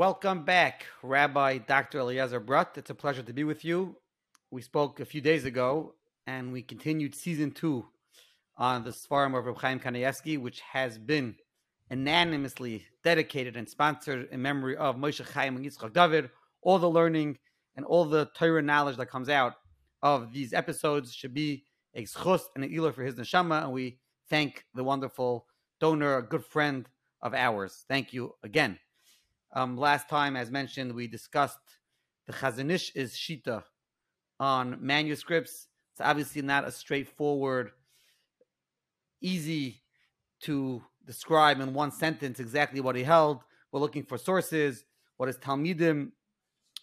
Welcome back, Rabbi Dr. Eliezer Brodt. It's a pleasure to be with you. We spoke a few days ago, and we continued season two on the Sfarim of Reb Chaim Kanievsky, which has been unanimously dedicated and sponsored in memory of Moshe Chaim and Yitzchak David. All the learning and all the Torah knowledge that comes out of these episodes should be a schus and an ilah for his neshama, and we thank the wonderful donor, a good friend of ours. Thank you again. Um, last time, as mentioned, we discussed the Chazon Ish is Shita on manuscripts. It's obviously not a straightforward, easy to describe in one sentence exactly what he held. We're looking for sources, what his Talmidim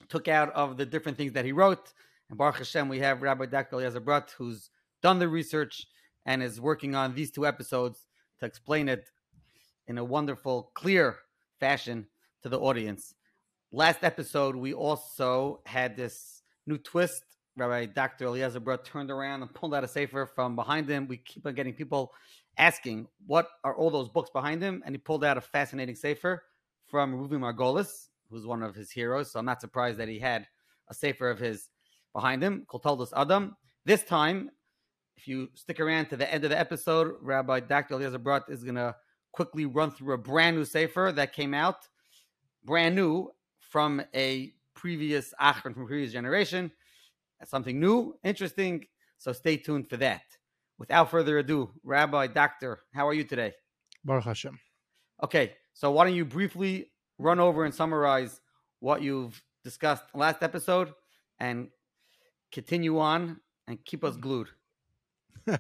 took out of the different things that he wrote. And Baruch Hashem, we have Rabbi Dr. Eliezer who's done the research and is working on these two episodes to explain it in a wonderful, clear fashion to the audience. Last episode, we also had this new twist. Rabbi Dr. Eliezer Brodt turned around and pulled out a sefer from behind him. We keep on getting people asking, what are all those books behind him? And he pulled out a fascinating sefer from Ruvi Margolis, who's one of his heroes. So I'm not surprised that he had a sefer of his behind him, Koltoldos Adam. This time, if you stick around to the end of the episode, Rabbi Dr. Eliezer Brodt is going to quickly run through a brand new sefer that came out brand new from a previous Achron from previous generation. something new, interesting. So stay tuned for that. Without further ado, Rabbi, Doctor, how are you today? Baruch Hashem. Okay, so why don't you briefly run over and summarize what you've discussed last episode and continue on and keep us glued.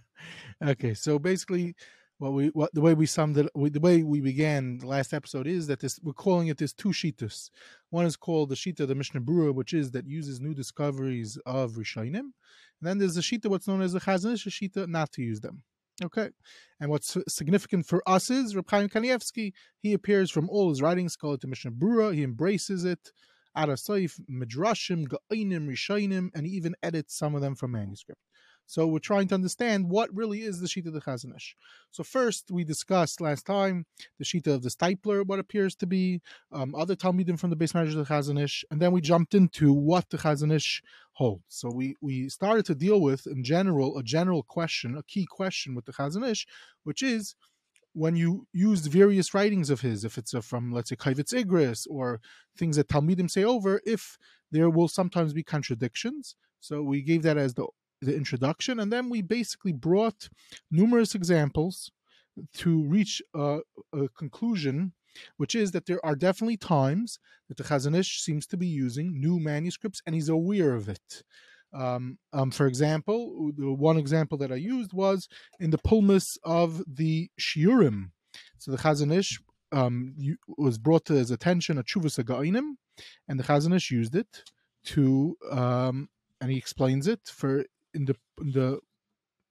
okay, so basically, what we what the way we summed it the way we began the last episode is that this we're calling it this two shitas. One is called the shita the Mishnah Berurah, which is that uses new discoveries of Rishonim, and then there's a shita what's known as the Chazon Ish shita not to use them. Okay, and what's significant for us is Reb Chaim Kanievsky. He appears from all his writings called the Mishnah Berurah. He embraces it. Arasaif, Midrashim, Ga'inim, Rishonim, and he even edits some of them from manuscript. So we're trying to understand what really is the Shita of the Chazon Ish. So first, we discussed last time the Shita of the Steipler, what appears to be, um, other Talmidim from the base measures of the Chazon Ish, and then we jumped into what the Chazon Ish holds. So we, we started to deal with, in general, a general question, a key question with the Chazon Ish, which is, when you use various writings of his, if it's from, let's say, Kavitz Igris or things that Talmidim say over, if there will sometimes be contradictions. So we gave that as the the introduction, and then we basically brought numerous examples to reach a, a conclusion, which is that there are definitely times that the Chazon Ish seems to be using new manuscripts, and he's aware of it. Um, um, for example, the one example that I used was in the pulmus of the Shiurim. So the Chazon Ish um, was brought to his attention a Chuvas and the Chazon Ish used it to, um, and he explains it for in the in the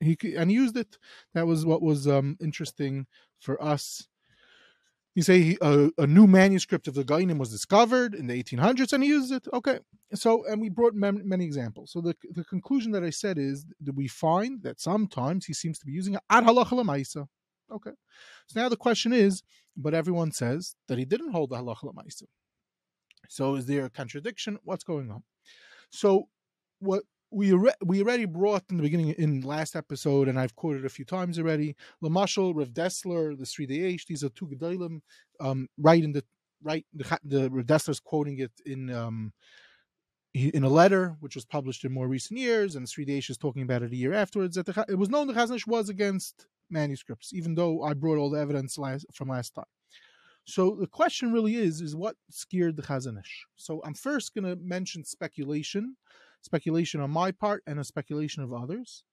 he and he used it. That was what was um, interesting for us. You say he, a, a, new manuscript of the Gainim was discovered in the 1800s, and he used it. Okay, so and we brought many, many examples. So the the conclusion that I said is that we find that sometimes he seems to be using ad halacha. Okay, so now the question is, but everyone says that he didn't hold the halacha. So is there a contradiction? What's going on? So what we we already brought in the beginning in last episode, and I've quoted a few times already. Lamashal, Rev Dessler, the Sridei Eish, these are two gedolim. Um, right in the right, the, the Rev Dessler's quoting it in um, in a letter which was published in more recent years, and Sridei Eish is talking about it a year afterwards. That the, it was known the Chazon Ish was against manuscripts, even though I brought all the evidence last, from last time. So the question really is: is what scared the Chazon Ish? So I'm first going to mention speculation speculation on my part and a speculation of others.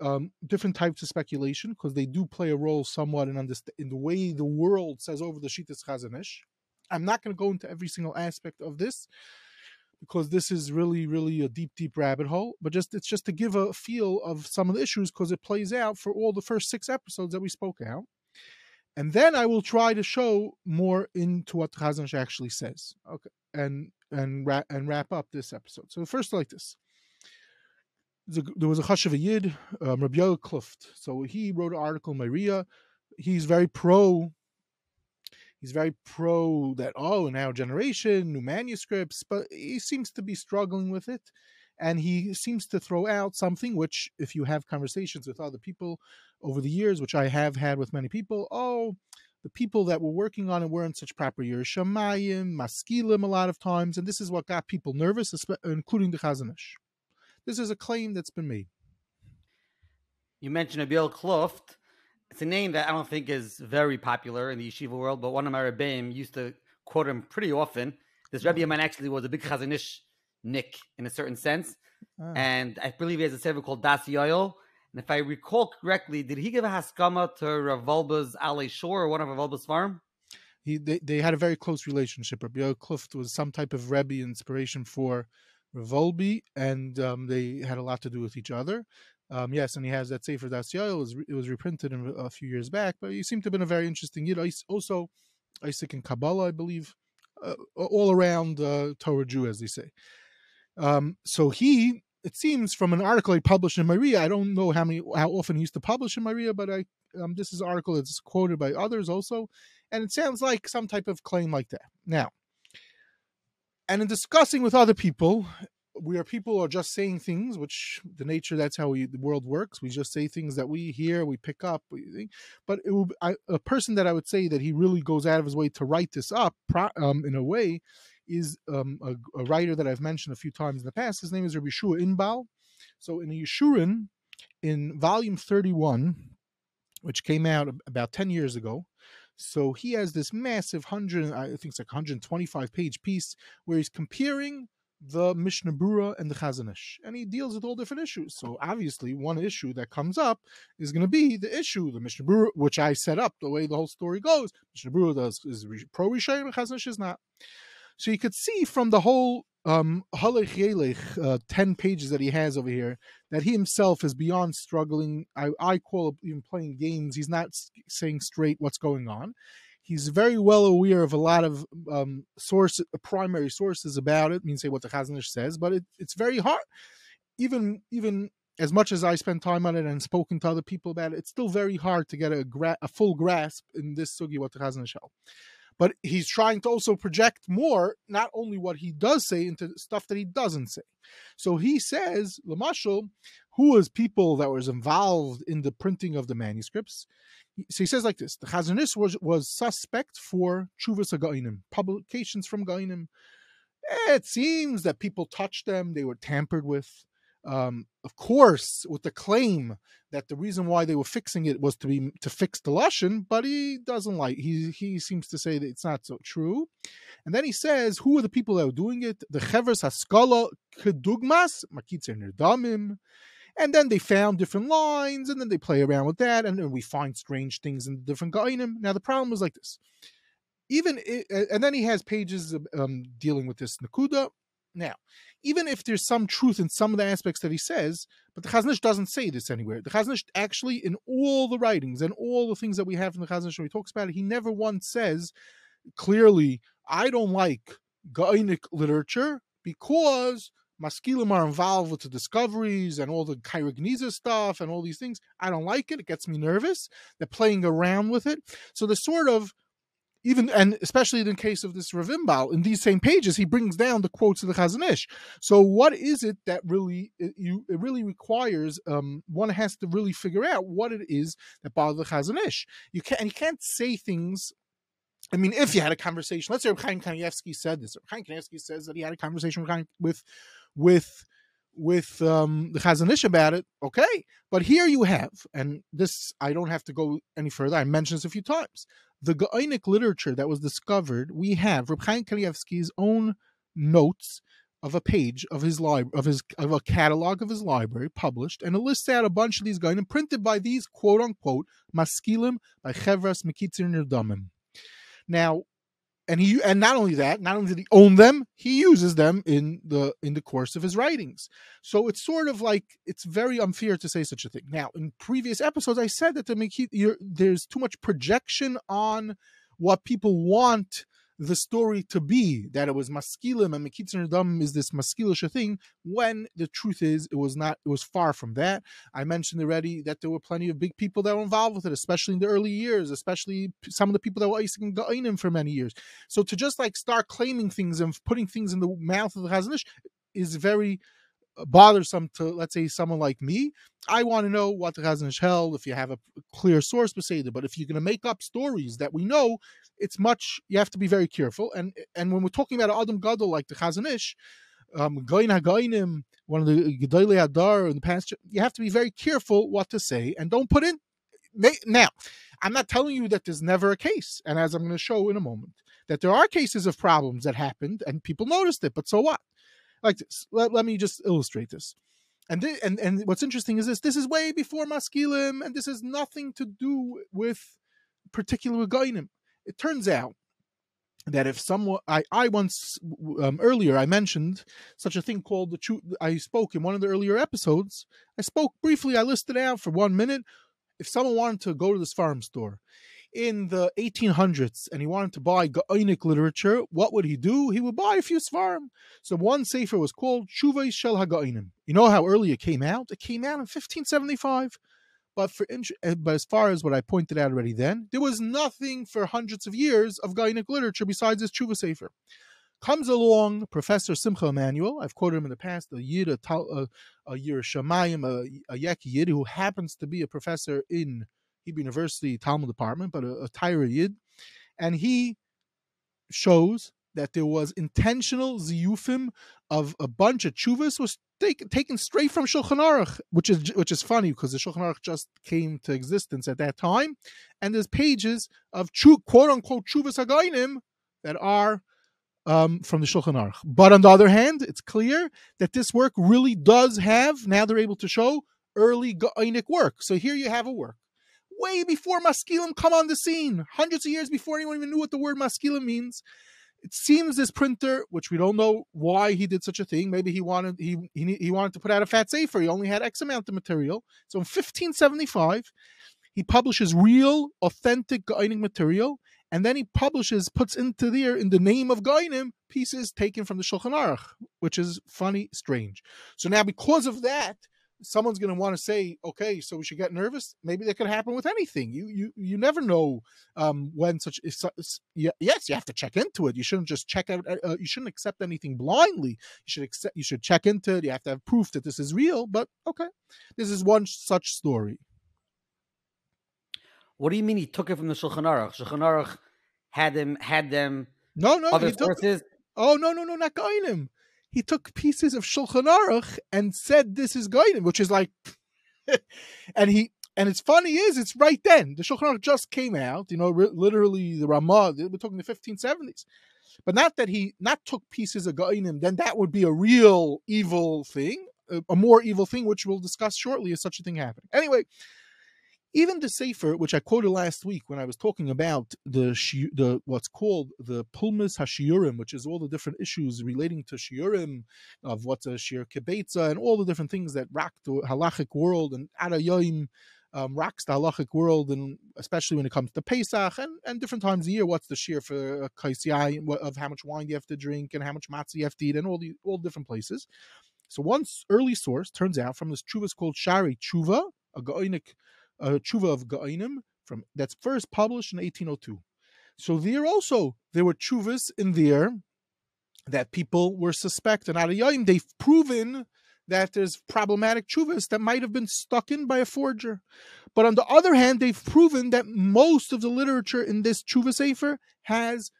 Um, different types of speculation because they do play a role somewhat in, in the way the world says over the Shitas Chazon Ish. I'm not going to go into every single aspect of this because this is really, really a deep, deep rabbit hole. But just it's just to give a feel of some of the issues because it plays out for all the first six episodes that we spoke out. And then I will try to show more into what Chazon Ish actually says. Okay, and and wrap and wrap up this episode. So first, like this. There was a Chashav Yid, um, Rabbi Kluft. So he wrote an article Maria. He's very pro. He's very pro that oh, in our generation, new manuscripts, but he seems to be struggling with it. And he seems to throw out something which, if you have conversations with other people over the years, which I have had with many people, oh, the people that were working on it weren't such proper Yerushalayim, Maskilim a lot of times, and this is what got people nervous, including the Chazon Ish. This is a claim that's been made. You mentioned Abiel Kluft. It's a name that I don't think is very popular in the yeshiva world, but one of my rebbeim used to quote him pretty often. This Rebbe of mine actually was a big Chazon Ish nick in a certain sense. Ah. And I believe he has a sefer called Das Yoel. And if I recall correctly, did he give a haskama to Ravolba's Alei Shur or one of Ravolba's farm? He they, they had a very close relationship. Rabbi Kluft was some type of Rebbe inspiration for Rav Wolbe, and um, they had a lot to do with each other. Um, yes, and he has that Sefer Das. It was, it was reprinted in, a few years back, but he seemed to have been a very interesting Yid. Also, Isaac and Kabbalah, I believe, uh, all around uh, Torah Jew, as they say. Um, so he, it seems from an article he published in Maria, I don't know how many, how often he used to publish in Maria, but I, um, this is an article that's quoted by others also, and it sounds like some type of claim like that. Now, and in discussing with other people, where people are just saying things, which the nature that's how we, the world works. We just say things that we hear, we pick up. We, but it will, I, a person that I would say that he really goes out of his way to write this up um, in a way is um, a, a, writer that I've mentioned a few times in the past. His name is Rabbi Shua Inbal. So in the Yeshurun, in volume 31, which came out about 10 years ago, so he has this massive 100, I think it's like 125 page piece where he's comparing the Mishnah Brura and the Chazon Ish, and he deals with all different issues. So obviously, one issue that comes up is going to be the issue the Mishnah Brura, which I set up the way the whole story goes. Mishnah Berurah does is pro Rishayim, Chazon Ish is not. So you could see from the whole um uh, 10 pages that he has over here that he himself is beyond struggling i i call even playing games he's not saying straight what's going on he's very well aware of a lot of um, source primary sources about it. I mean, say what the Chazon Ish says, but it, it's very hard. Even even as much as I spend time on it and spoken to other people about it, it's still very hard to get a, gra- a full grasp in this sugi what the Chazon Ish held. But he's trying to also project more, not only what he does say, into stuff that he doesn't say. So he says, Lamashal, who was people that was involved in the printing of the manuscripts, so he says like this: the Chazon Ish was was suspect for chuvas againim, publications from gainim. It seems that people touched them; they were tampered with. Um, of course, with the claim that the reason why they were fixing it was to be to fix the lashon, but he doesn't like. He he seems to say that it's not so true. And then he says, who are the people that were doing it? The chevers haskala kedugmas Mekitzei Nirdamim. And then they found different lines, and then they play around with that, and then we find strange things in different gainim. Now the problem was like this: even it, and then he has pages um, dealing with this nakuda. Now, even if there's some truth in some of the aspects that he says, but the Chazon Ish doesn't say this anywhere. The Chazon Ish actually, in all the writings and all the things that we have in the Chazon Ish, when he talks about it, he never once says clearly, "I don't like Gainic literature because Maskilim are involved with the discoveries and all the Cairo Geniza stuff and all these things. I don't like it. It gets me nervous. They're playing around with it. So the sort of even and especially in the case of this Rav Inbal, in these same pages, he brings down the quotes of the Chazon Ish. So what is it that really it, you it really requires um, one has to really figure out what it is that bothers the Chazon Ish. You can't and you can't say things I mean, if you had a conversation, let's say Chaim Kanievsky said this. Chaim Kanievsky says that he had a conversation with with with um, the Chazon Ish about it, okay. But here you have, and this I don't have to go any further. I mentioned this a few times. The Gaonic literature that was discovered, we have Reb Chaim own notes of a page of his library of his of a catalog of his library published, and it lists out a bunch of these guys and printed by these quote unquote maskilim by Chevras Mekitzei Nirdamim. Now, and he and not only that not only did he own them he uses them in the in the course of his writings. So it's sort of like it's very unfair to say such a thing. Now in previous episodes i said that to make there's too much projection on what people want the story to be that it was maskilim and Mekitzer Dam is this maskilish thing when the truth is it was not it was far from that. I mentioned already that there were plenty of big people that were involved with it, especially in the early years, especially some of the people that were Isaac Ga'inim for many years. So to just like start claiming things and putting things in the mouth of the Chazon Ish is very bothersome to let's say someone like me i want to know what the Chazon Ish held if you have a clear source beside it but if you're going to make up stories that we know it's much you have to be very careful and and when we're talking about adam gadol like the Chazon Ish um one of the Gedolei Adar in the past you have to be very careful what to say and don't put in now i'm not telling you that there's never a case and as i'm going to show in a moment that there are cases of problems that happened and people noticed it but so what like this. Let, let me just illustrate this. And, th- and and what's interesting is this: this is way before maskilim, and this has nothing to do with particular gainim. It turns out that if someone I I once um, earlier I mentioned such a thing called the. I spoke in one of the earlier episodes. I spoke briefly. I listed out for one minute. If someone wanted to go to this farm store in the 1800s and he wanted to buy Gaonic literature, what would he do? He would buy a few Svarim. So one sefer was called Shuvay Shel HaGaonim. You know how early it came out? It came out in 1575. But for eh, but as far as what I pointed out already then, there was nothing for hundreds of years of Gaonic literature besides this Shuva Sefer. Comes along Professor Simcha Emanuel. I've quoted him in the past, a Yid, a, a, a a, a Yeki Yid, who happens to be a professor in Hebrew University Talmud department, but a, a Yid, and he shows that there was intentional ziyufim of a bunch of chuvas was take, taken straight from Shulchan Aruch, which is which is funny because the Shulchan Aruch just came to existence at that time, and there's pages of chu, quote unquote chuvas hagainim that are um, from the Shulchan Aruch. But on the other hand, it's clear that this work really does have now they're able to show early gainic work. So here you have a work way before maskilim come on the scene, hundreds of years before anyone even knew what the word maskilim means. It seems this printer, which we don't know why he did such a thing. Maybe he wanted he he, he wanted to put out a fat safer. He only had X amount of material. So in 1575, he publishes real, authentic Gainim material, and then he publishes, puts into there in the name of Gainim pieces taken from the Shulchan Aruch, which is funny, strange. So now, because of that, someone's going to want to say, okay, so we should get nervous. Maybe that could happen with anything. You you you never know um, when such. If, yes, you have to check into it. You shouldn't just check out. Uh, uh, you shouldn't accept anything blindly. You should accept. You should check into it. You have to have proof that this is real. But okay, this is one such story. What do you mean he took it from the Shulchan Aruch? Shulchan Aruch had them had them. No, no, other sources. Took, oh no, no, no, not Gainim he took pieces of Shulchan Aruch and said this is Gainim, which is like, and he and it's funny is it's right then the Shulchan Aruch just came out, you know, literally the Ramah. We're talking the 1570s, but not that he not took pieces of Gainim. Then that would be a real evil thing, a, a more evil thing, which we'll discuss shortly. If such a thing happened, anyway. Even the Sefer, which I quoted last week when I was talking about the the what's called the Pulmus Hashiurim, which is all the different issues relating to Shiurim, of what's a Shir Kibetza, and all the different things that rock the halachic world and Adayoim um, rocks the halachic world, and especially when it comes to Pesach and, and different times of year, what's the shear for Kaisiyai of how much wine you have to drink and how much matzah you have to eat, and all the all different places. So one early source turns out from this tshuva is called Shaarei Tshuva, a Gaonic a tshuva of Ga'inim from that's first published in 1802. So there also there were tshuvas in there that people were suspecting. Out of they've proven that there's problematic tshuvas that might have been stuck in by a forger. But on the other hand, they've proven that most of the literature in this tshuva sefer has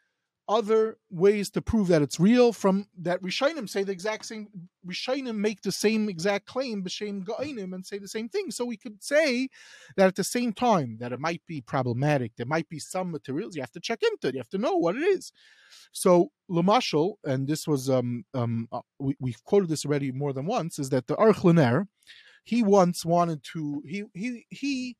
other ways to prove that it's real from that Rishonim say the exact same Rishonim make the same exact claim b'shem Ga'inim and say the same thing. So we could say that at the same time that it might be problematic, there might be some materials you have to check into it, you have to know what it is. So Lamashal, and this was um um uh, we, we've quoted this already more than once, is that the Aruch he once wanted to he he he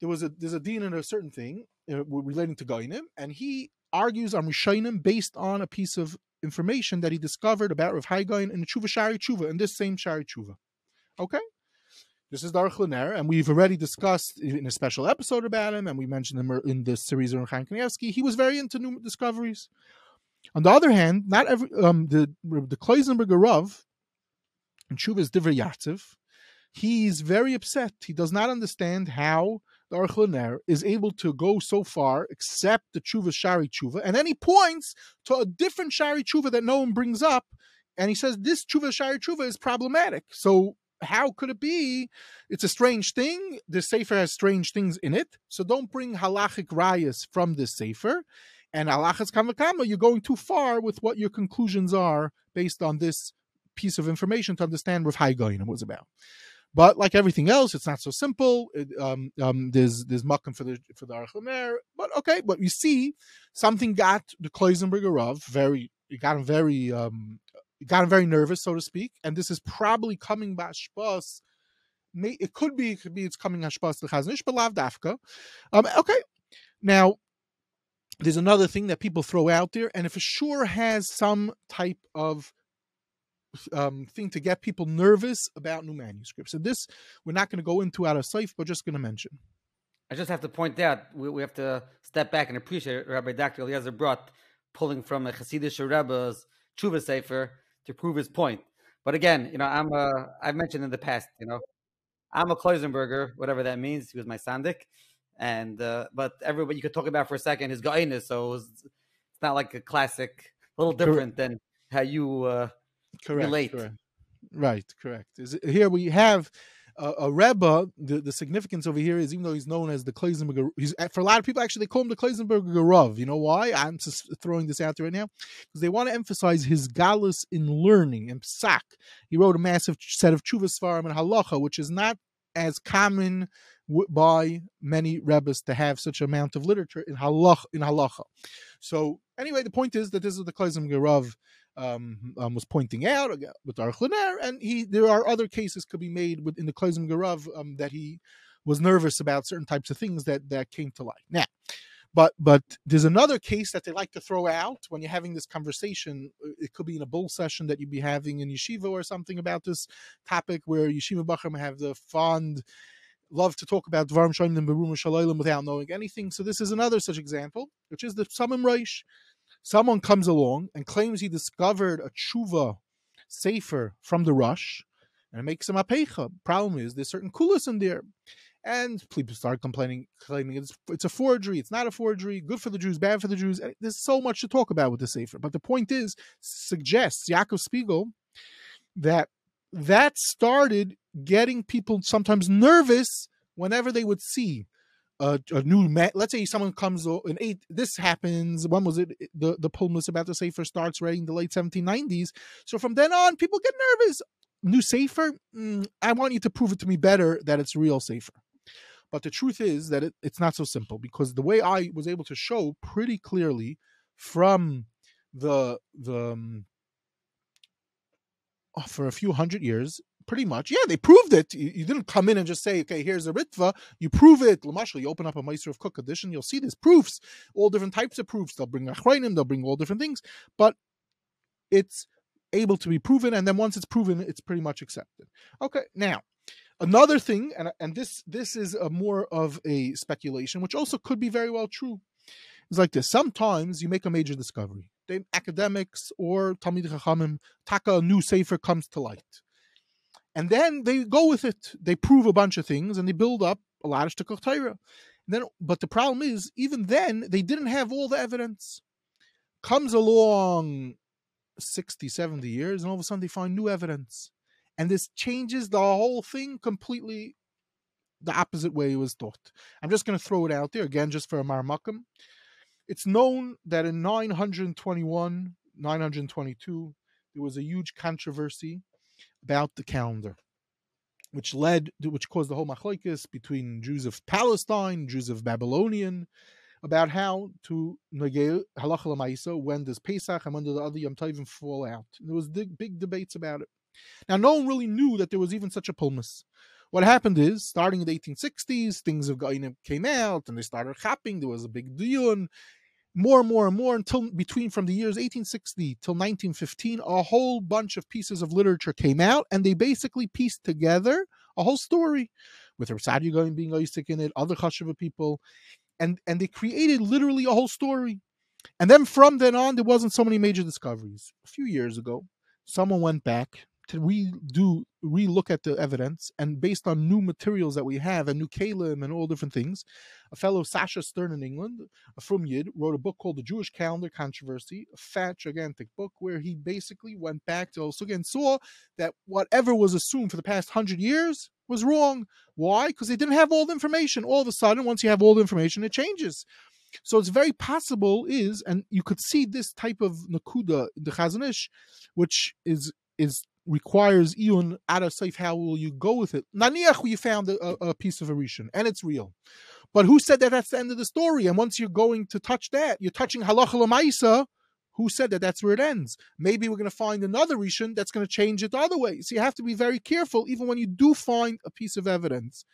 there was a there's a dean in a certain thing uh, relating to Gainim, and he argues on Rishonim based on a piece of information that he discovered about Rav Hai Gaon in the Tshuva Shaarei Tshuva, in this same Shaarei Tshuva. Okay? This is Darch Liner, and we've already discussed in a special episode about him, and we mentioned him in the series of Chaim Kanievsky. He was very into new discoveries. On the other hand, not every um, the the Kloisenberger Rav and Chuvas Divrei Yatziv, he's very upset. He does not understand how the Aruch is able to go so far, accept the Chuva Shaarei Chuva, and then he points to a different Shaarei Chuva that no one brings up, and he says this Chuva Shaarei Chuva is problematic. So how could it be? It's a strange thing. The Sefer has strange things in it, so don't bring halachic rayas from this Sefer. And halachas kamakama, you're going too far with what your conclusions are based on this piece of information to understand what Haigoyin was about. But like everything else, it's not so simple. It, um, um, there's there's makam for the for the Archamer, but okay. But you see, something got the Kloisenberger Rav very. It got him very. Um, got him very nervous, so to speak. And this is probably coming by Shpas. It could be. It could be. It's coming Hashpas the Chazon Ish, but lav dafka. Um, okay. Now, there's another thing that people throw out there, and it sure has some type of um, thing to get people nervous about new manuscripts. And this we're not going to go into out of safe, but just going to mention. I just have to point out we, we have to step back and appreciate Rabbi Dr. Eliezer brought pulling from a Hasidic Rebbe's Tshuva Sefer to prove his point. But again, you know, I'm a, I've mentioned in the past, you know, I'm a Kloisenberger, whatever that means. He was my Sandik. And, uh, but everybody you could talk about for a second his Gainus. So it was, it's not like a classic, a little different than how you, uh, correct, relate. Correct. Right, correct. Is here we have a, a Rebbe. The, the significance over here is even though he's known as the Kloisenberger, he's eh, for a lot of people actually they call him the Kloisenberger Rav. You know why? I'm just throwing this out there right now because they want to emphasize his galus in learning and psak. He wrote a massive set of chuvas svarim and halacha, which is not as common by many rebbes to have such amount of literature in halach in halacha. So anyway, the point is that this is the Kloisenberger Rav um, um, was pointing out with Aruch L'Ner, and he there are other cases could be made within the Klezim Garav um, that he was nervous about certain types of things that that came to light. Now, but but there's another case that they like to throw out when you're having this conversation. Uh, it could be in a bull session that you'd be having in yeshiva or something about this topic where yeshiva bachram have the fond love to talk about Dvarim Shonim and Berum Shalayim without knowing anything. So this is another such example, which is the Besamim Rosh someone comes along and claims he discovered a tshuva safer from the rush and makes him a pecha. Problem is, there's certain kulas in there. And people start complaining, claiming it's, it's a forgery, it's not a forgery, good for the Jews, bad for the Jews. There's so much to talk about with the Sefer. But the point is, suggests Yaakov Spiegel that that started getting people sometimes nervous whenever they would see a, a new ma- let's say someone comes in eight this happens when was it the the pulmus about the safer starts right in the late 1790s so from then on people get nervous. New safer? Mm, i want you to prove it to me better that it's real safer. But the truth is that it, it's not so simple because the way i was able to show pretty clearly from the the um, for a few hundred years pretty much, yeah, they proved it. You, you, didn't come in and just say, okay, here's a ritva. You prove it. Lamashal, you open up a Mossad HaRav Kook edition, you'll see there's proofs, all different types of proofs. They'll bring achrayim, they'll bring all different things, but it's able to be proven, and then once it's proven, it's pretty much accepted. Okay, now another thing, and and this this is a more of a speculation, which also could be very well true. It's like this. Sometimes you make a major discovery. They, academics or Talmid Chachamim, taka a new sefer comes to light and then they go with it. They prove a bunch of things and they build up a lot of shtikach Torah. Then, but the problem is, even then, they didn't have all the evidence. Comes along 60, 70 years, and all of a sudden they find new evidence. And this changes the whole thing completely the opposite way it was thought. I'm just going to throw it out there again, just for a marmakum. It's known that in 921, 922, there was a huge controversy about the calendar, which led, to, which caused the whole machlokes between Jews of Palestine, Jews of Babylonian, about how to negate halacha when does Pesach and when do the other Yom Tovim fall out. There was big, big debates about it. Now, no one really knew that there was even such a pulmus. What happened is, starting in the 1860s, things of Gainim came out and they started chapping. There was a big deal, more and more and more until between from the years 1860 till 1915 a whole bunch of pieces of literature came out and they basically pieced together a whole story with Rav Saadia going being Isaac in it other Chashava people and and they created literally a whole story And then from then on, there wasn't so many major discoveries. A few years ago, someone went back to redo, relook at the evidence, and based on new materials that we have and new kalim and all different things, a fellow Sasha Stern in England, a from Yid, wrote a book called The Jewish Calendar Controversy, a fat, gigantic book where he basically went back to also again saw that whatever was assumed for the past hundred years was wrong. Why? Because they didn't have all the information. All of a sudden, once you have all the information, it changes. So it's very possible is, and you could see this type of nakuda, in the Chazon Ish, which is is requires Iyun out of safe. How will you go with it? Naniach, you found a, a piece of Arishan, and it's real. But who said that that's the end of the story? And once you're going to touch that, you're touching halacha lemaisa. Who said that that's where it ends? Maybe we're going to find another Rishon that's going to change it the other way. So you have to be very careful, even when you do find a piece of evidence.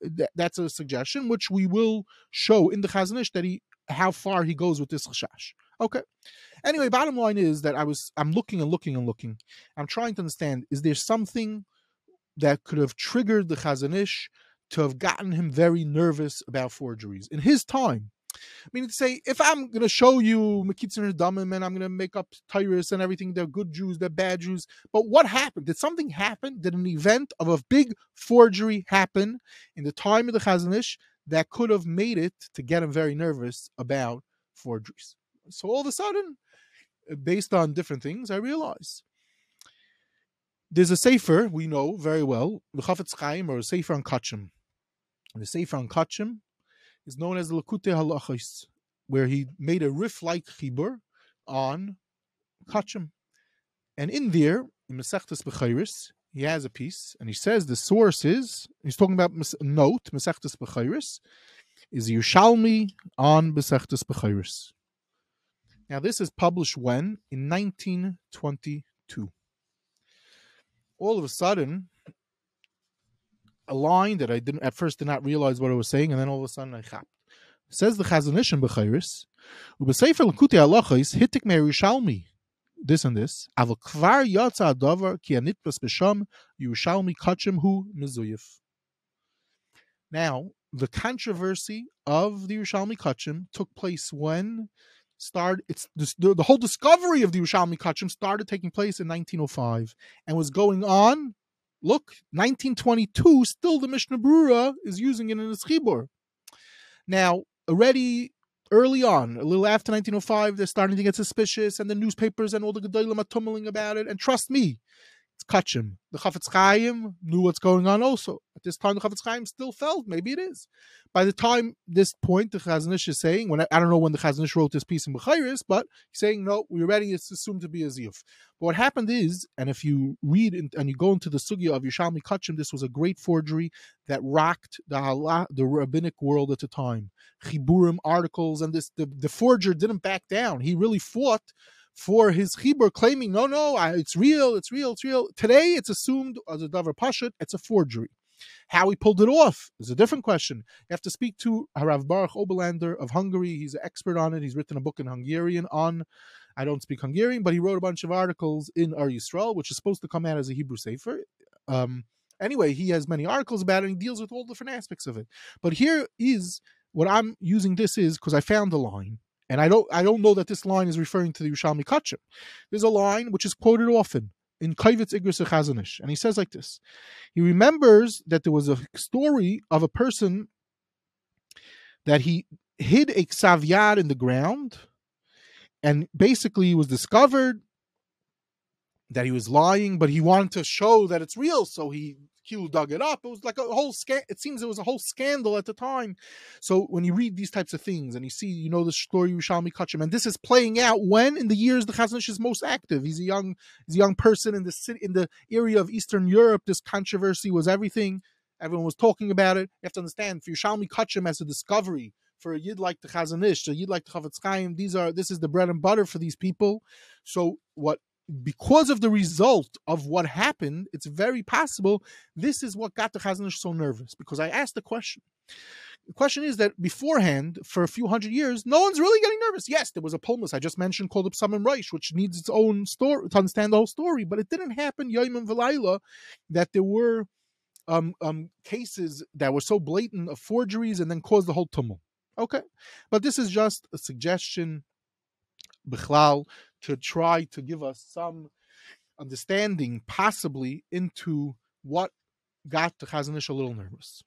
That, that's a suggestion, which we will show in the Chazon Ish that he how far he goes with this chashash. Okay. Anyway, bottom line is that I was I'm looking and looking and looking. I'm trying to understand: is there something that could have triggered the Chazon Ish to have gotten him very nervous about forgeries in his time? I mean, to say if I'm going to show you Mekitzin and Damim and I'm going to make up Tyrus and everything, they're good Jews, they're bad Jews. But what happened? Did something happen? Did an event of a big forgery happen in the time of the Chazon Ish that could have made it to get him very nervous about forgeries? So all of a sudden, uh, based on different things, I realize there's a sefer we know very well, the Chafetz Chaim or a sefer on Kodshim. The sefer on Kodshim is known as Likutei Halachos, where he made a Rif-like chibur on Kodshim. And in there, in Masechtas Bechayris, he has a piece, and he says the source is, he's talking about note, Masechtas Bechayris, is Yerushalmi on Masechtas Bechayris. Now, this is published when? In 1922. All of a sudden, a line that I didn't at first did not realize what I was saying, and then all of a sudden I chapped. Says the Chazon Ish in Bechayris, Ubesefer Lakuti Alachis hitik Yerushalmi. This and this. Aval kvar yatsa adavar ki anitbas b'sham Yerushalmi hu mizuyif. Now, the controversy of the Yerushalmi kodshim took place when started it's the, the whole discovery of the Yerushalmi Kodshim started taking place in 1905 and was going on look 1922 still the Mishnah Brura is using it in its chibur. Now already early on a little after 1905 they're starting to get suspicious and the newspapers and all the gedolim are tumbling about it and trust me Kodshim. The Chafetz Chaim knew what's going on also. At this time, the Chafetz Chaim still felt maybe it is. By the time this point, the Chazon Ish is saying, when I, I, don't know when the Chazon Ish wrote this piece in Bechayris, but he's saying, no, we're ready, it's assumed to be a Ziyuf. But what happened is, and if you read in, and you go into the Sugya of Yerushalmi Kodshim, this was a great forgery that rocked the halach, the rabbinic world at the time. Chiburim articles, and this the, the forger didn't back down. He really fought for his chibur claiming, no, no, it's real, it's real, it's real. Today, it's assumed as a davar pashut, it's a forgery. How he pulled it off is a different question. You have to speak to Harav Baruch Oberlander of Hungary. He's an expert on it. He's written a book in Hungarian on. I don't speak Hungarian, but he wrote a bunch of articles in Ohr Yisrael, which is supposed to come out as a Hebrew sefer. Um, anyway, he has many articles about it and he deals with all different aspects of it. But here is what I'm using this is because I found a line and I don't I don't know that this line is referring to the Yerushalmi Kodshim. There's a line which is quoted often in Kaivitz Igris Chazon Ish, and he says like this. He remembers that there was a story of a person that he hid a ksav in the ground, and basically he was discovered that he was lying, but he wanted to show that it's real, so he Q dug it up. It was like a whole scan. It seems it was a whole scandal at the time. So when you read these types of things and you see, you know, the story of Yerushalmi Kodshim, and this is playing out when in the years the Chazon Ish is most active. He's a young, he's a young person in the city, in the area of Eastern Europe. This controversy was everything. Everyone was talking about it. You have to understand, for Yerushalmi Kodshim as a discovery, for a yid like the Chazon Ish, a yid like the Chafetz Chaim, these are this is the bread and butter for these people. So what because of the result of what happened, it's very possible this is what got the Chazon Ish so nervous. Because I asked the question. The question is that beforehand, for a few hundred years, no one's really getting nervous. Yes, there was a pomus I just mentioned called Besamim Rosh, which needs its own story to understand the whole story, but it didn't happen Yom and Velayla that there were um, um, cases that were so blatant of forgeries and then caused the whole tumult. Okay, but this is just a suggestion Bichlal to try to give us some understanding, possibly, into what got the Chazon Ish a little nervous.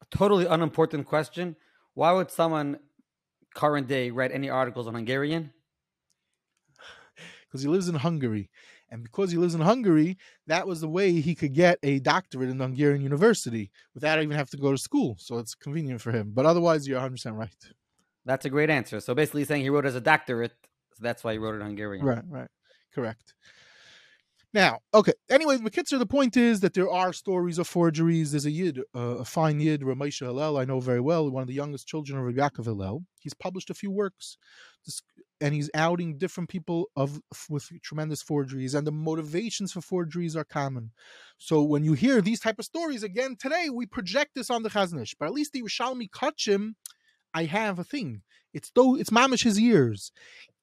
A totally unimportant question. Why would someone current day write any articles on Hungarian? Because he lives in Hungary. And because he lives in Hungary, that was the way he could get a doctorate in Hungarian university without even having to go to school. So it's convenient for him. But otherwise, you're 100% right. That's a great answer. So basically, saying he wrote as a doctorate, so that's why he wrote it Hungarian. Right, right. Correct. Now, okay. Anyway, Makitzer, the point is that there are stories of forgeries. There's a Yid, uh, a fine Yid, Ramesha Hillel, I know very well, one of the youngest children of Yaakov Hillel. He's published a few works, and he's outing different people of with tremendous forgeries, and the motivations for forgeries are common. So when you hear these type of stories again today, we project this on the Chazon Ish. But at least the Yerushalmi Kodshim, I have a thing. It's though it's mamish his ears.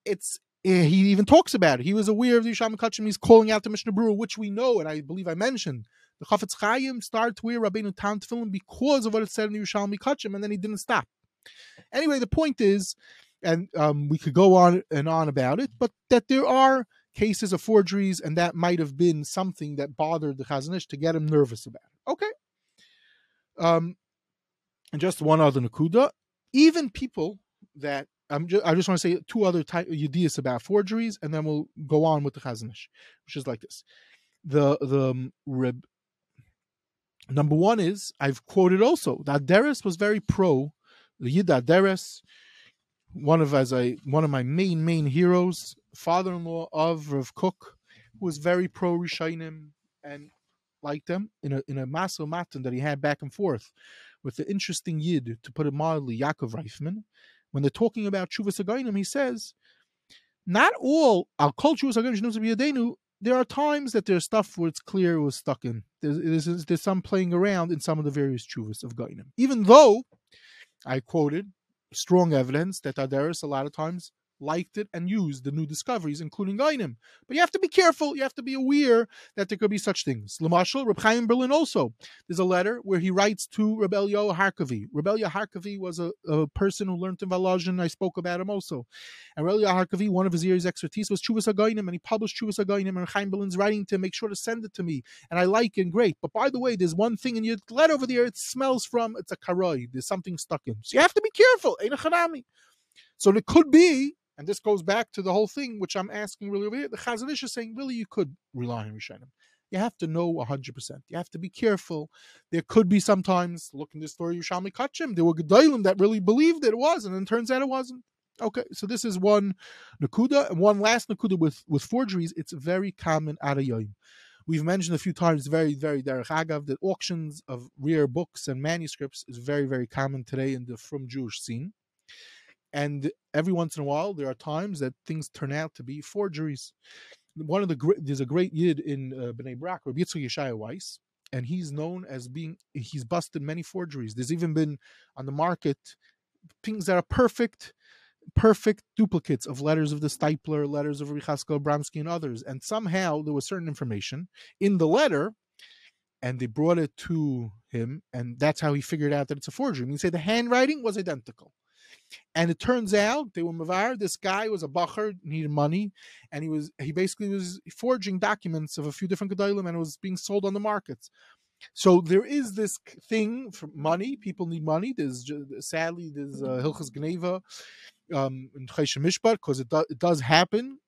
It's Eh, he even talks about it. He was aware of the Yerushalmi Kodshim. He's calling out the Mishnah Berurah, which we know, and I believe I mentioned. The Chafetz Chaim started to wear Rabbeinu Tam Tefillin because of what it said in the Yerushalmi Kodshim, and then he didn't stop. Anyway, the point is, and um, we could go on and on about it, but that there are cases of forgeries, and that might have been something that bothered the Chazon Ish to get him nervous about it. Okay. Um, and just one other nakuda, even people that I'm just, I just want to say two other type ideas about forgeries, and then we'll go on with the Chazon Ish, which is like this. The the um, rib number one is I've quoted also that Deres was very pro the Yid Deres, one of as I one of my main main heroes, father-in-law of Rav Kook, who was very pro Rishainim and liked them in a in a maso matan that he had back and forth with the interesting Yid, to put it mildly, Yaakov Reifman when they're talking about Shuvas Againim, he says, not all call Shuvas Againim there are times that there's stuff where it's clear it was stuck in. There's, there's, there's some playing around in some of the various Chuvas of Gainim. Even though I quoted strong evidence that Aderes a lot of times liked it and used the new discoveries, including Gainim. But you have to be careful. You have to be aware that there could be such things. Lamashal, Reb Chaim Berlin also. There's a letter where he writes to Rebelio Harkavi. Rebelio Harkavi was a, a person who learned in Volozhin. I spoke about him also. And Rebelio Harkavi, one of his areas expertise was Chuvas Againim, and he published Chuvas Againim, and Chaim Berlin's writing to make sure to send it to me. And I like it, great. But by the way, there's one thing in your letter over there, it smells from, it's a karoi. There's something stuck in. So you have to be careful. So it could be and this goes back to the whole thing, which I'm asking really over here. The Chazon Ish is saying, really, you could rely on Rishonim. You have to know 100%. You have to be careful. There could be sometimes, look in this story, Yerushalmi Kodshim, there were Gedolim that really believed it was, and then turns out it wasn't. Okay, so this is one Nakuda. And one last Nakuda with, with forgeries, it's very common at a yoim. We've mentioned a few times, very, very derech agav, that auctions of rare books and manuscripts is very, very common today in the from Jewish scene. And every once in a while, there are times that things turn out to be forgeries. One of the great, there's a great yid in uh, Bnei Brak, Rabbi Yitzchak Yeshaya Weiss, and he's known as being, he's busted many forgeries. There's even been on the market things that are perfect, perfect duplicates of letters of the Steipler, letters of Richasko, Bramsky, and others. And somehow there was certain information in the letter, and they brought it to him, and that's how he figured out that it's a forgery. I mean, say the handwriting was identical. And it turns out they were mavar. This guy was a bacher, needed money, and he was he basically was forging documents of a few different gedolim, and it was being sold on the markets. So there is this thing for money. People need money. There's sadly there's uh, Hilchas Gneva um, in Mishpat because it, do, it does happen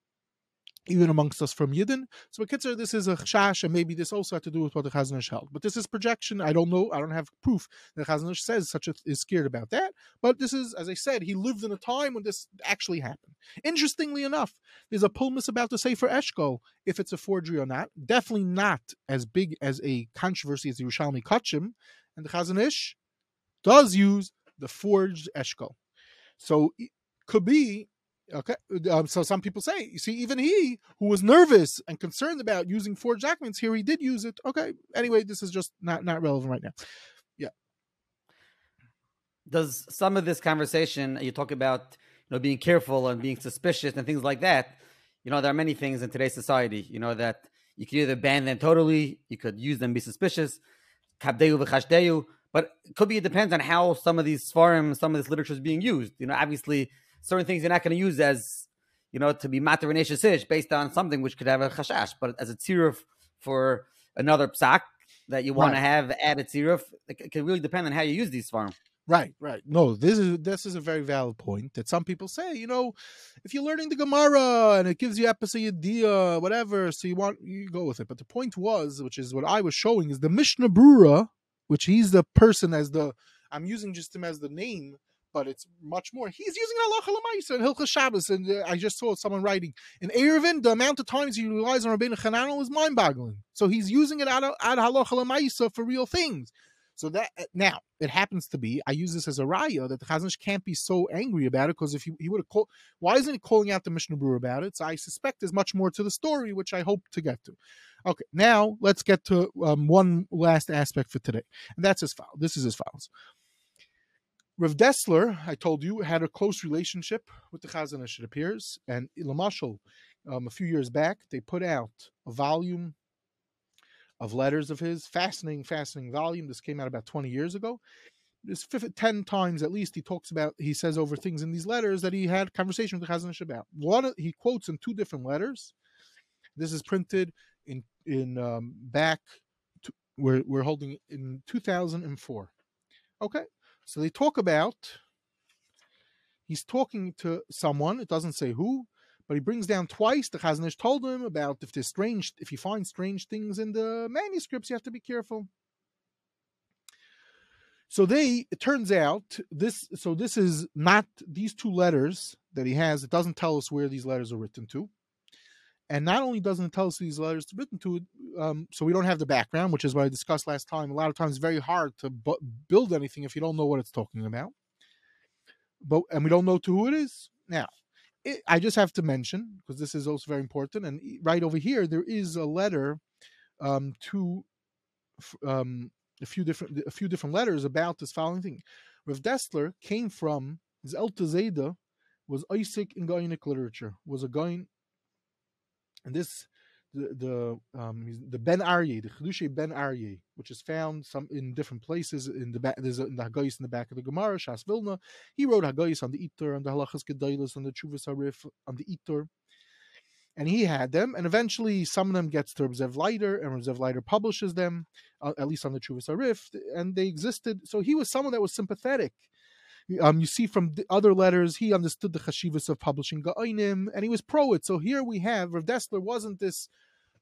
even amongst us from Yidden. So, Kitzer, this is a chash, and maybe this also had to do with what the Chazon Ish held. But this is projection. I don't know. I don't have proof that Chazon Ish says such a is scared about that. But this is, as I said, he lived in a time when this actually happened. Interestingly enough, there's a pulmus about to say for Eshkol if it's a forgery or not. Definitely not as big as a controversy as the Yerushalmi Kodshim, and the Chazon Ish does use the forged Eshkol. So could be Okay, um, so some people say, you see, even he who was nervous and concerned about using forged documents here, he did use it. Okay, anyway, this is just not not relevant right now. Yeah. Does some of this conversation you talk about, you know, being careful and being suspicious and things like that? You know, there are many things in today's society. You know that you can either ban them totally, you could use them, be suspicious, but it could be it depends on how some of these forums, some of this literature is being used. You know, obviously certain things you're not going to use as you know to be matter ish based on something which could have a chashash, but as a tziruf for another psak that you want Right. to have added tziruf, it, it can really depend on how you use these farm. Right, right. No, this is this is a very valid point that some people say. You know, if you're learning the Gemara and it gives you episode idea, whatever, so you want you go with it. But the point was, which is what I was showing, is the Mishnah Brura, which he's the person as the I'm using just him as the name, but it's much more. He's using Allah Lamaisa and Hilchah Shabbos, and uh, I just saw someone writing in Eruvin. The amount of times he relies on Rabbeinu Chananel is mind-boggling. So he's using it out ad Halacha Lamaisa for real things. So that uh, now it happens to be, I use this as a raya that the Chazon Ish can't be so angry about it because if he, he would have called, why isn't he calling out the Mishnah Brura about it? So I suspect there's much more to the story, which I hope to get to. Okay, now let's get to um, one last aspect for today, and that's as follows. This is as follows. Rav Dessler, I told you, had a close relationship with the Chazon Ish, it appears, and Lamashal, um, a few years back, they put out a volume of letters of his. Fascinating, fascinating volume. This came out about 20 years ago. This 10 times at least he talks about, he says over things in these letters that he had conversation with the Chazon Ish about. One, he quotes in two different letters. This is printed in in um, back, to, we're, we're holding in 2004. Okay, so they talk about, he's talking to someone, it doesn't say who, but he brings down twice. The Chazon Ish told him about if there's strange, if you find strange things in the manuscripts, you have to be careful. So they, it turns out this. So this is not these two letters that he has. It doesn't tell us where these letters are written to, and not only doesn't it tell us these letters written to, um, so we don't have the background, which is what I discussed last time. A lot of times, very hard to bu- build anything if you don't know what it's talking about. But and we don't know to who it is now it, I just have to mention because this is also very important. And right over here, there is a letter um, to um, a few different a few different letters about this following thing. Rav Dessler came from his Zeda was Isaac in Gaonic literature was a Gaon, and this the the um the Ben Aryeh the Chedushay Ben Aryeh which is found some in different places in the back there's a, in the Haggais in the back of the Gemara Shas Vilna. He wrote Haggais on the Itur on the Halachos Gedolos on the Chuvas Arif on the Itur and he had them and eventually some of them gets to Rezev Leiter and Rezev Leiter publishes them uh, at least on the Chuvas Arif and they existed. So he was someone that was sympathetic um, you see from the other letters, he understood the chashivas of publishing Geonim, and he was pro it. So here we have Rav Dessler wasn't this.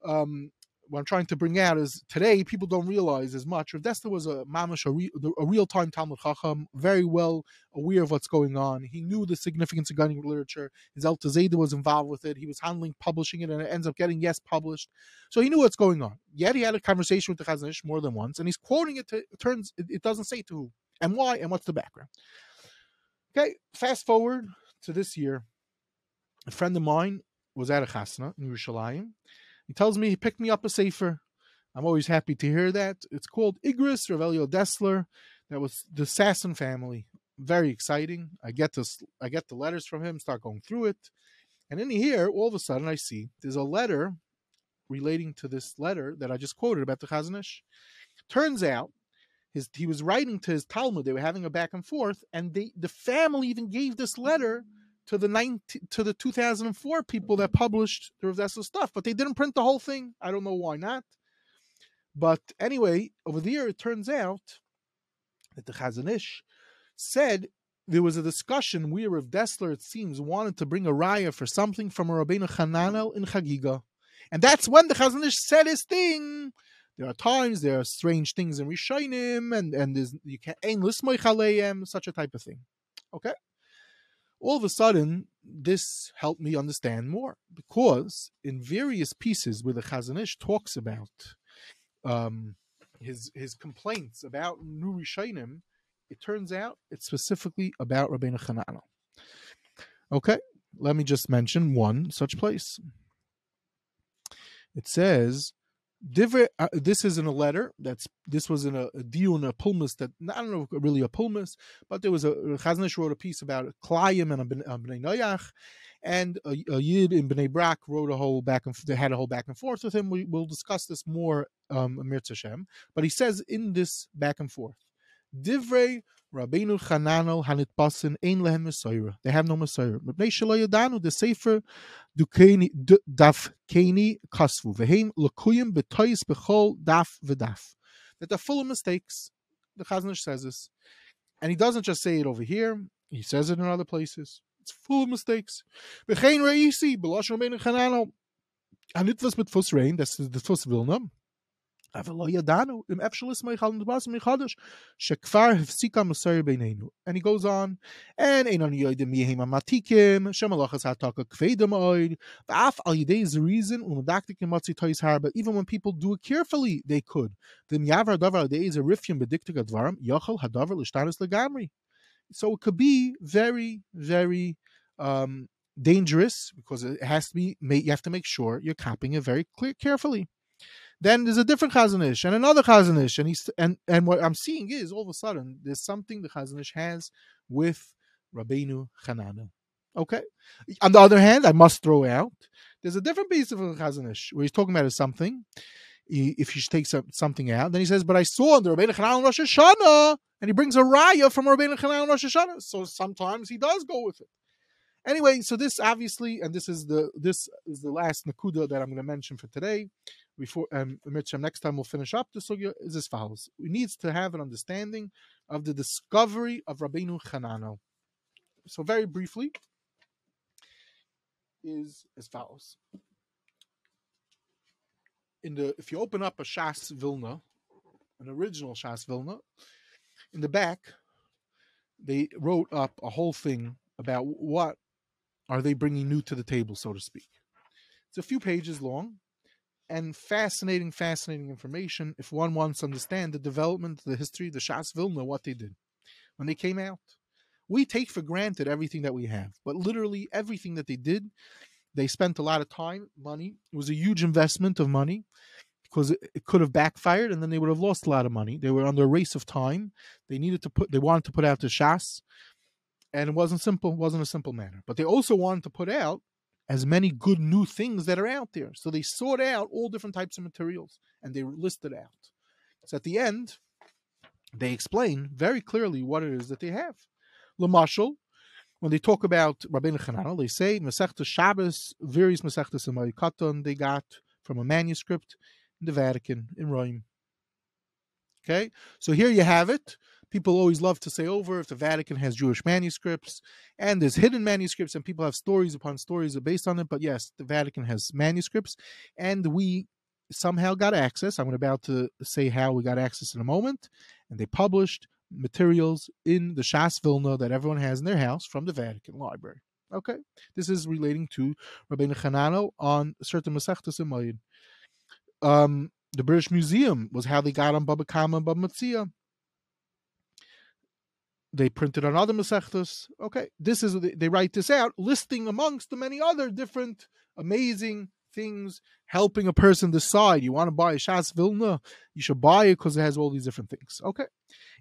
Um, what I'm trying to bring out is today people don't realize as much. Rav Dessler was a mamash, a, re, a real time Talmud Chacham, very well aware of what's going on. He knew the significance of Geonim literature. His El Tazeda was involved with it. He was handling publishing it, and it ends up getting yes published. So he knew what's going on. Yet he had a conversation with the Chazon Ish more than once, and he's quoting it. To, it turns it, it doesn't say to who and why and what's the background. Okay, fast forward to this year. A friend of mine was at a chasna in Yerushalayim. He tells me he picked me up a sefer. I'm always happy to hear that. It's called Igris Revelio Dessler. That was the Sasson family. Very exciting. I get this. I get the letters from him. Start going through it, and in here, all of a sudden, I see there's a letter relating to this letter that I just quoted about the Chazon Ish. Turns out his he was writing to his Talmud. They were having a back and forth, and they the family even gave this letter to the 19, to the 2004 people that published the Rav stuff, but they didn't print the whole thing. I don't know why not. But anyway, over there it turns out that the Chazon Ish said there was a discussion where Rav Dessler, it seems, wanted to bring a raya for something from a Rabbeinu Hananel in Chagiga. And that's when the Chazon Ish said his thing there are times there are strange things in Rishonim, and and there's you can't ain lismoich such a type of thing. Okay. All of a sudden, this helped me understand more because in various pieces where the Chazon Ish talks about um, his his complaints about new Rishonim, it turns out it's specifically about Rabbeinu Chananel. Okay, let me just mention one such place. It says Uh, this is in a letter. That's this was in a, a deal a pulmus that I don't know really a pulmus, but there was a uh, Chazon Ish wrote a piece about Klayim and a uh, Bnei Noyach, and a, a Yid in Bnei Brak wrote a whole back and they had a whole back and forth with him. We will discuss this more, um. But he says in this back and forth Divrei Rabbeinu Chananel Hanitbasin Ein Lehem Mesoira. They have no Mesoira. Mepnei Shelo Yadanu, the Sefer Dukeni Daf Keni Kasvu. Veheim Lekuyim Betois Bechol Daf V'Daf. That they're full of mistakes. The Chazon Ish says this. And he doesn't just say it over here, he says it in other places. It's full of mistakes. Vechein Reisi, Belosh Rabbeinu Chananel. Hanitwas mit Fuss Rein, ist der Fuss Vilna. And he goes on, and Einon Yoidim Yehema Matikim, Shemalachas Hataka Kvedim Oid, Af Al Yidei Zerizin, Umadaktikim Matzi Har, but even when people do it carefully, they could. Vim Yavar is a Zerifim Bediktik Advarim, Yochal Hadavar Lishtanis Legamri. So it could be very, very um, dangerous because it has to be, you have to make sure you're copying it very clear, carefully. Then there's a different Chazon Ish and another Chazon Ish, and he's and and what I'm seeing is all of a sudden there's something the Chazon Ish has with Rabbeinu Hananel. Okay. On the other hand, I must throw out there's a different piece of Chazon Ish where he's talking about something. if you should take some, something out, then he says, "But I saw in the Rabbeinu Hananel Rosh Hashanah," and he brings a raya from Rabbeinu Hananel Rosh Hashanah. So sometimes he does go with it. Anyway, so this obviously, and this is the this is the last nakuda that I'm going to mention for today before um, next time we'll finish up the sugya is as follows. We need to have an understanding of the discovery of Rabbeinu Hananel. So very briefly, is as follows. In the if you open up a Shas Vilna, an original Shas Vilna, in the back, they wrote up a whole thing about what are they bringing new to the table, so to speak. It's a few pages long, and fascinating, fascinating information if one wants to understand the development, the history, of the Shas Vilna, what they did when they came out. We take for granted everything that we have, but literally everything that they did, they spent a lot of time, money. It was a huge investment of money because it, it could have backfired and then they would have lost a lot of money. They were under a race of time. They needed to put, they wanted to put out the Shas, and it wasn't simple, wasn't a simple matter. But they also wanted to put out as many good new things that are out there. So they sort out all different types of materials and they list it out. So at the end, they explain very clearly what it is that they have. Lamashal, when they talk about Rabbeinu Chananel, they say Masechta Shabbos, various Masechtas Katan they got from a manuscript in the Vatican in Rome. Okay, so here you have it people always love to say over if the Vatican has Jewish manuscripts and there's hidden manuscripts and people have stories upon stories based on it. But yes, the Vatican has manuscripts and we somehow got access. I'm about to say how we got access in a moment. And they published materials in the Shas Vilna that everyone has in their house from the Vatican Library. Okay, this is relating to Rabbeinu Hananel on certain Masechtas and Um, the British Museum was how they got on Baba Kama and Baba Metzia they printed on other Masechtas. Okay, this is they write this out, listing amongst the many other different amazing things, helping a person decide. You want to buy a Shas Vilna, you should buy it because it has all these different things. Okay,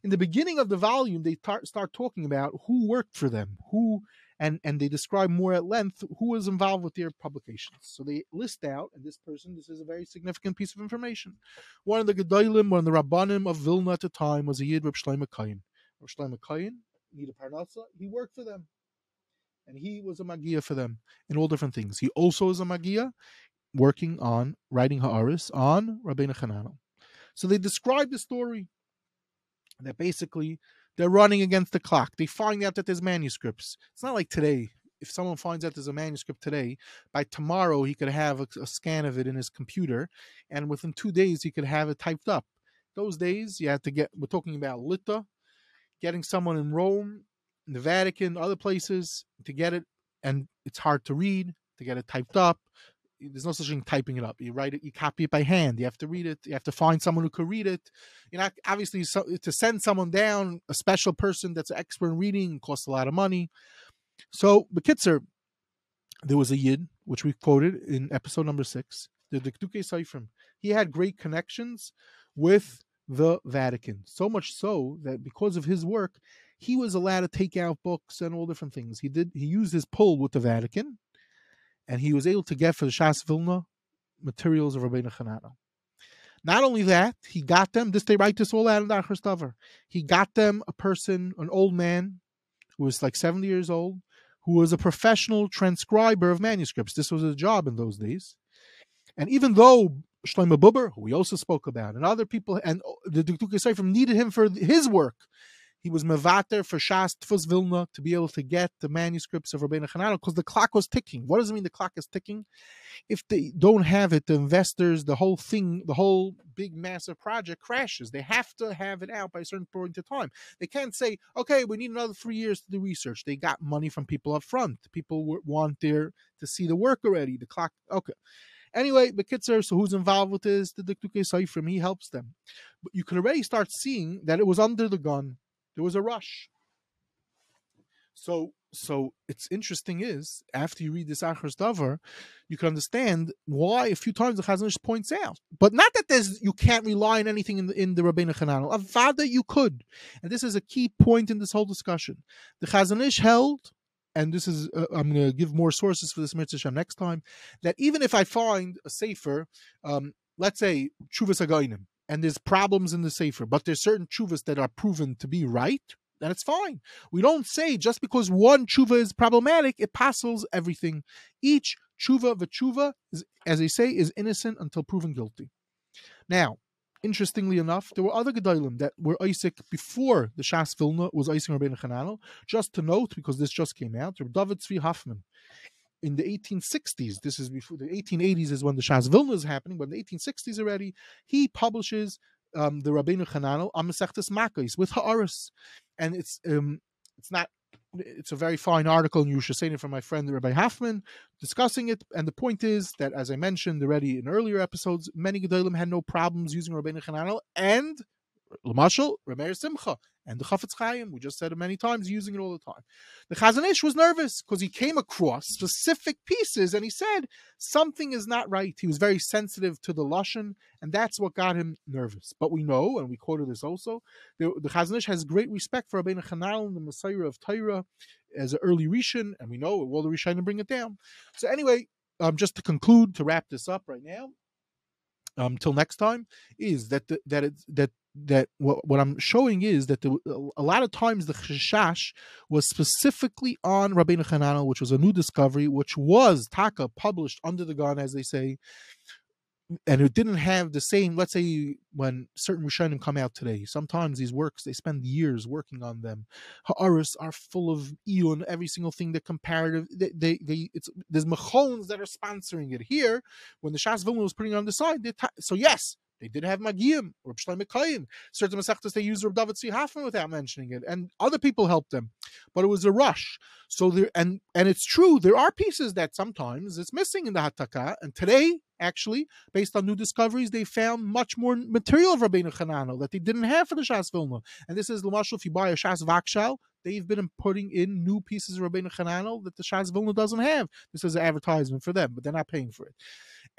in the beginning of the volume, they tar- start talking about who worked for them, who. And, and they describe more at length who was involved with their publications. So they list out, and this person, this is a very significant piece of information. One of the Gedolim, one of the Rabbanim of Vilna at the time was a Yid Reb Shlomo Kain. Shlomo Kayin, Nida Parnasa, he worked for them. And he was a Magia for them in all different things. He also is a Magia working on writing Ha'aris on Rabbeinu Hananel. So they describe the story that basically they're running against the clock. They find out that there's manuscripts. It's not like today. If someone finds out there's a manuscript today, by tomorrow he could have a, a scan of it in his computer, and within two days he could have it typed up. Those days you had to get. We're talking about Lita, getting someone in Rome, in the Vatican, other places to get it, and it's hard to read, to get it typed up. There's no such thing typing it up. You write it, you copy it by hand. You have to read it. You have to find someone who could read it. You know, obviously, so, to send someone down, a special person that's an expert in reading, costs a lot of money. So, Bekitzer, there was a Yid, which we quoted in episode number six, the Dikdukei Sofrim. He had great connections with the Vatican. So much so that because of his work, he was allowed to take out books and all different things. He did. He used his pull with the Vatican, and he was able to get for the Shas Vilna materials of Rabbeinu Hananel. Not only that, he got them. This they write this all out in Achrostaver. He got them a person, an old man, who was like seventy years old, who was a professional transcriber of manuscripts. This was a job in those days. And even though Shlomo Buber, who we also spoke about, and other people, and oh, the Dikdukei Sofrim needed him for his work, he was mevater for Shas Tfus Vilna to be able to get the manuscripts of Rabbeinu Hananel because the clock was ticking. What does it mean the clock is ticking? If they don't have it, the investors, the whole thing, the whole big massive project crashes. They have to have it out by a certain point of time. They can't say, okay, we need another three years to do research. They got money from people up front. People want there to see the work already. The clock, okay. Anyway, the Bekitzer, so who's involved with this? The Dikdukei Sofrim, he helps them. But you can already start seeing that it was under the gun there was a rush. So so it's interesting is after you read this Achros Davar, you can understand why a few times the Chazon Ish points out, but not that there's you can't rely on anything in the, in the Rabbeinu Chananel. Avada you could, and this is a key point in this whole discussion. The Chazon Ish held, and this is uh, I'm going to give more sources for this mitzvah next time. That even if I find a safer, um, let's say Chuvas Againim, and there's problems in the Sefer, but there's certain chuvas that are proven to be right, then it's fine. We don't say just because one tshuva is problematic, it passes everything. Each tshuva tshuva, is, as they say, is innocent until proven guilty. Now, interestingly enough, there were other gedolim that were Isaac before the Shas Vilna was Isaac Rabbeinu Chananel. Just to note, because this just came out, David Tzvi Hoffman in the 1860s, this is before the 1880s is when the Shas Vilna is happening, but in the 1860s already, he publishes um, the Rabbeinu Chananel Amasechtes Makos with Ha'aris. And it's um, it's not it's a very fine article you should in Yerusha from my friend Rabbi Hoffman discussing it. And the point is that, as I mentioned already in earlier episodes, many Gedolim had no problems using Rabbeinu Chananel and Lamashal, Remeir Simcha, and the Chafetz Chaim. We just said it many times, using it all the time. The Chazon Ish was nervous because he came across specific pieces and he said something is not right. He was very sensitive to the lashon, and that's what got him nervous. But we know, and we quoted this also, the, the Chazon Ish has great respect for Rabbeinu Chanal and the Messiah of Torah as an early Rishon, and we know all the Rishon bring it down. So anyway, um, just to conclude, to wrap this up right now, um, next time, is that the, that it's that that what, what I'm showing is that the, a lot of times the Chashash was specifically on Rabbeinu Hananel, which was a new discovery, which was Taka published under the gun, as they say, and it didn't have the same. Let's say when certain Rishonim come out today, sometimes these works they spend years working on them. Ha'aris are full of eon, every single thing. The comparative, they, they, they it's there's machons that are sponsoring it here. When the Shas Vilna was putting it on the side, ta- so yes, they did have Magiyim, Reb Shlomo Kayin. Certain Masechtas they used Reb David Tzvi without mentioning it, and other people helped them, but it was a rush. So there, and and it's true there are pieces that sometimes it's missing in the Hataka, and today actually, based on new discoveries, they found much more material of Rabbeinu Chananel that they didn't have for the Shas Vilna. And this is Lamashal, if you buy a Shas Vakshal, they've been putting in new pieces of Rabbeinu Chananel that the Shas Vilna doesn't have. This is an advertisement for them, but they're not paying for it.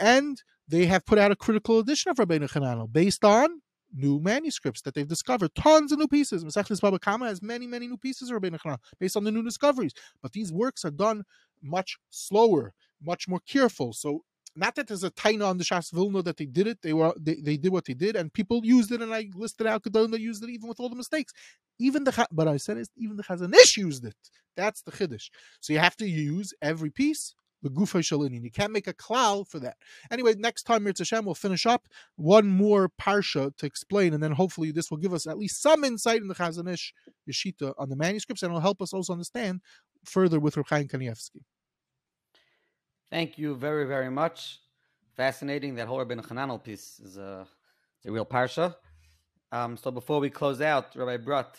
And they have put out a critical edition of Rabbeinu Chananel based on new manuscripts that they've discovered. Tons of new pieces. Masechtas Baba Kama has many, many new pieces of Rabbeinu Chananel based on the new discoveries. But these works are done much slower, much more careful. So not that there's a taina on the Shas Vilna that they did it. They were they, they did what they did, and people used it, and I listed out Gedolim that used it even with all the mistakes. Even the but I said is even the Chazon Ish used it. That's the chiddush. So you have to use every piece the gufa shalinin. You can't make a klal for that. Anyway, next time Mirz Hashem will finish up one more parsha to explain, and then hopefully this will give us at least some insight in the Chazon Ish Yeshita on the manuscripts, and it'll help us also understand further with Reb Chaim Kanievsky. Thank you very, very much. Fascinating. That whole Rabbeinu Chananel piece is a, a real parsha. Um, so before we close out, Rabbi Brodt,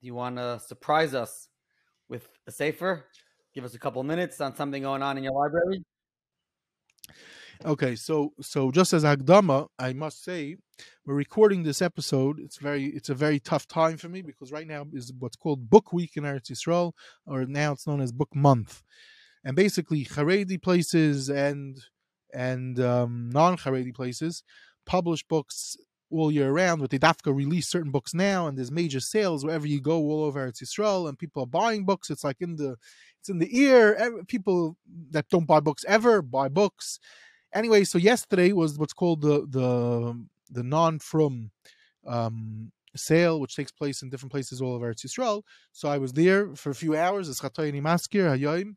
do you want to surprise us with a sefer? Give us a couple minutes on something going on in your library. Okay, so so just as Agdama, I must say, we're recording this episode. It's very it's a very tough time for me because right now is what's called Book Week in Eretz Yisrael, or now it's known as Book Month and basically Haredi places and and um, non-Haredi places publish books all year round, but they dafka release certain books now, and there's major sales wherever you go all over Eretz Yisrael, and people are buying books. It's like in the it's in the ear. People that don't buy books ever buy books. Anyway, so yesterday was what's called the the the non from um, sale, which takes place in different places all over Eretz Yisrael. So I was there for a few hours. It's Hayoim,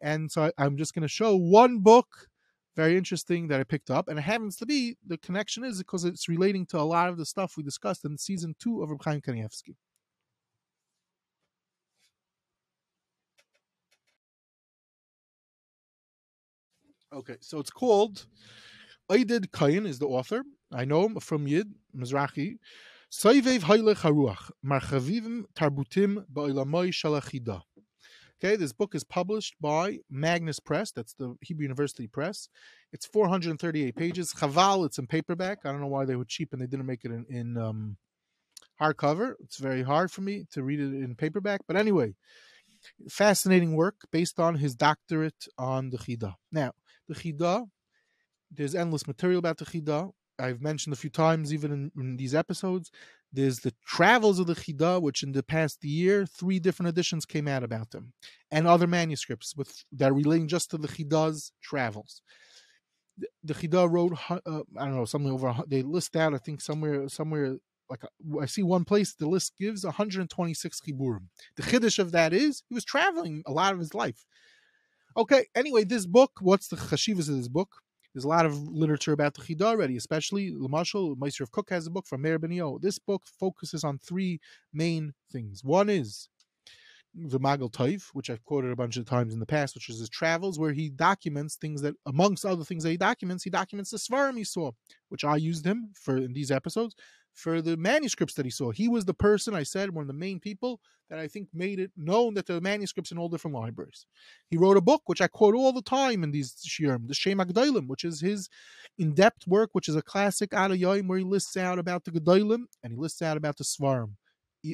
and so I, am just going to show one book, very interesting that I picked up, and it happens to be the connection is because it's relating to a lot of the stuff we discussed in season two of Reb Chaim Kanievsky. Okay, so it's called Aidid Kain is the author. I know him from Yid, Mizrahi. Soivev Heilig Haruach, Marchavivim Tarbutim Ba'ilamoy Shalachida. Okay, this book is published by Magnes Press. That's the Hebrew University Press. It's 438 pages. Chaval, it's in paperback. I don't know why they were cheap and they didn't make it in, in um, hardcover. It's very hard for me to read it in paperback. But anyway, fascinating work based on his doctorate on the Chida. Now, the Chida, there's endless material about the Chida. I've mentioned a few times, even in, in, these episodes. There's the Travels of the Chida, which in the past year, three different editions came out about them, and other manuscripts with that are relating just to the Chida's travels. The, the Chida wrote, uh, I don't know, something over. They list out, I think, somewhere, somewhere like I see one place the list gives 126 chiburim. The chiddush of that is he was traveling a lot of his life. Okay, anyway, this book, what's the chashivas of this book? There's a lot of literature about the Chida already, especially Lamashal, Mossad HaRav Kook has a book from Meir Benayahu. This book focuses on three main things. One is the Ma'agal Tov, which I've quoted a bunch of times in the past, which is his travels, where he documents things that, amongst other things that he documents, he documents the Svarim he saw, which I used him for in these episodes for the manuscripts that he saw. He was the person I said, one of the main people that I think made it known that there are manuscripts in all different libraries. He wrote a book, which I quote all the time in these shirim, the Shem HaGedolim, which is his in-depth work, which is a classic Adayoim, where he lists out about the Gedailim and he lists out about the Svarim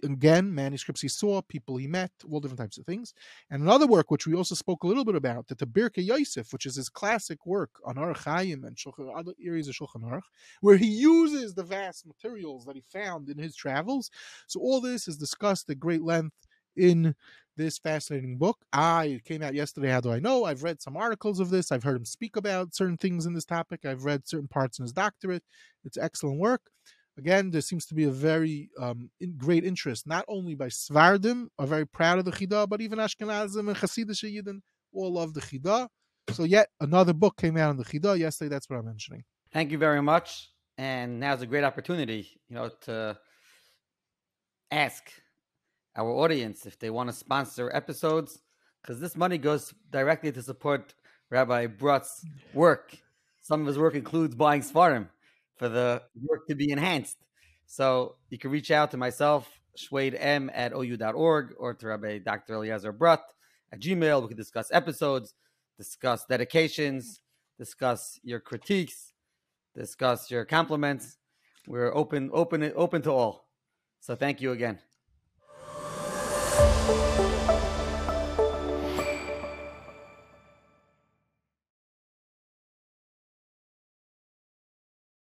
again, manuscripts he saw, people he met, all different types of things. And another work, which we also spoke a little bit about, that the Birkei Yosef, which is his classic work on Aruch and Shulchan, other areas of Shulchan Aruch, where he uses the vast materials that he found in his travels. So all this is discussed at great length in this fascinating book. I it came out yesterday. How do I know? I've read some articles of this. I've heard him speak about certain things in this topic. I've read certain parts in his doctorate. It's excellent work. Again, there seems to be a very um, in, great interest, not only by Svardim, are very proud of the Chida, but even Ashkenazim and Hasidic Yidden all love the Chida. So, yet another book came out on the Chida yesterday. That's what I'm mentioning. Thank you very much. And now's a great opportunity, you know, to ask our audience if they want to sponsor episodes, because this money goes directly to support Rabbi Brodt's work. Some of his work includes buying Svarim for the work to be enhanced. So you can reach out to myself, Shwade M at OU.org, or to Rabbi Dr. Eliezer Brodt at Gmail. We can discuss episodes, discuss dedications, discuss your critiques, discuss your compliments. We're open, open, open to all. So thank you again.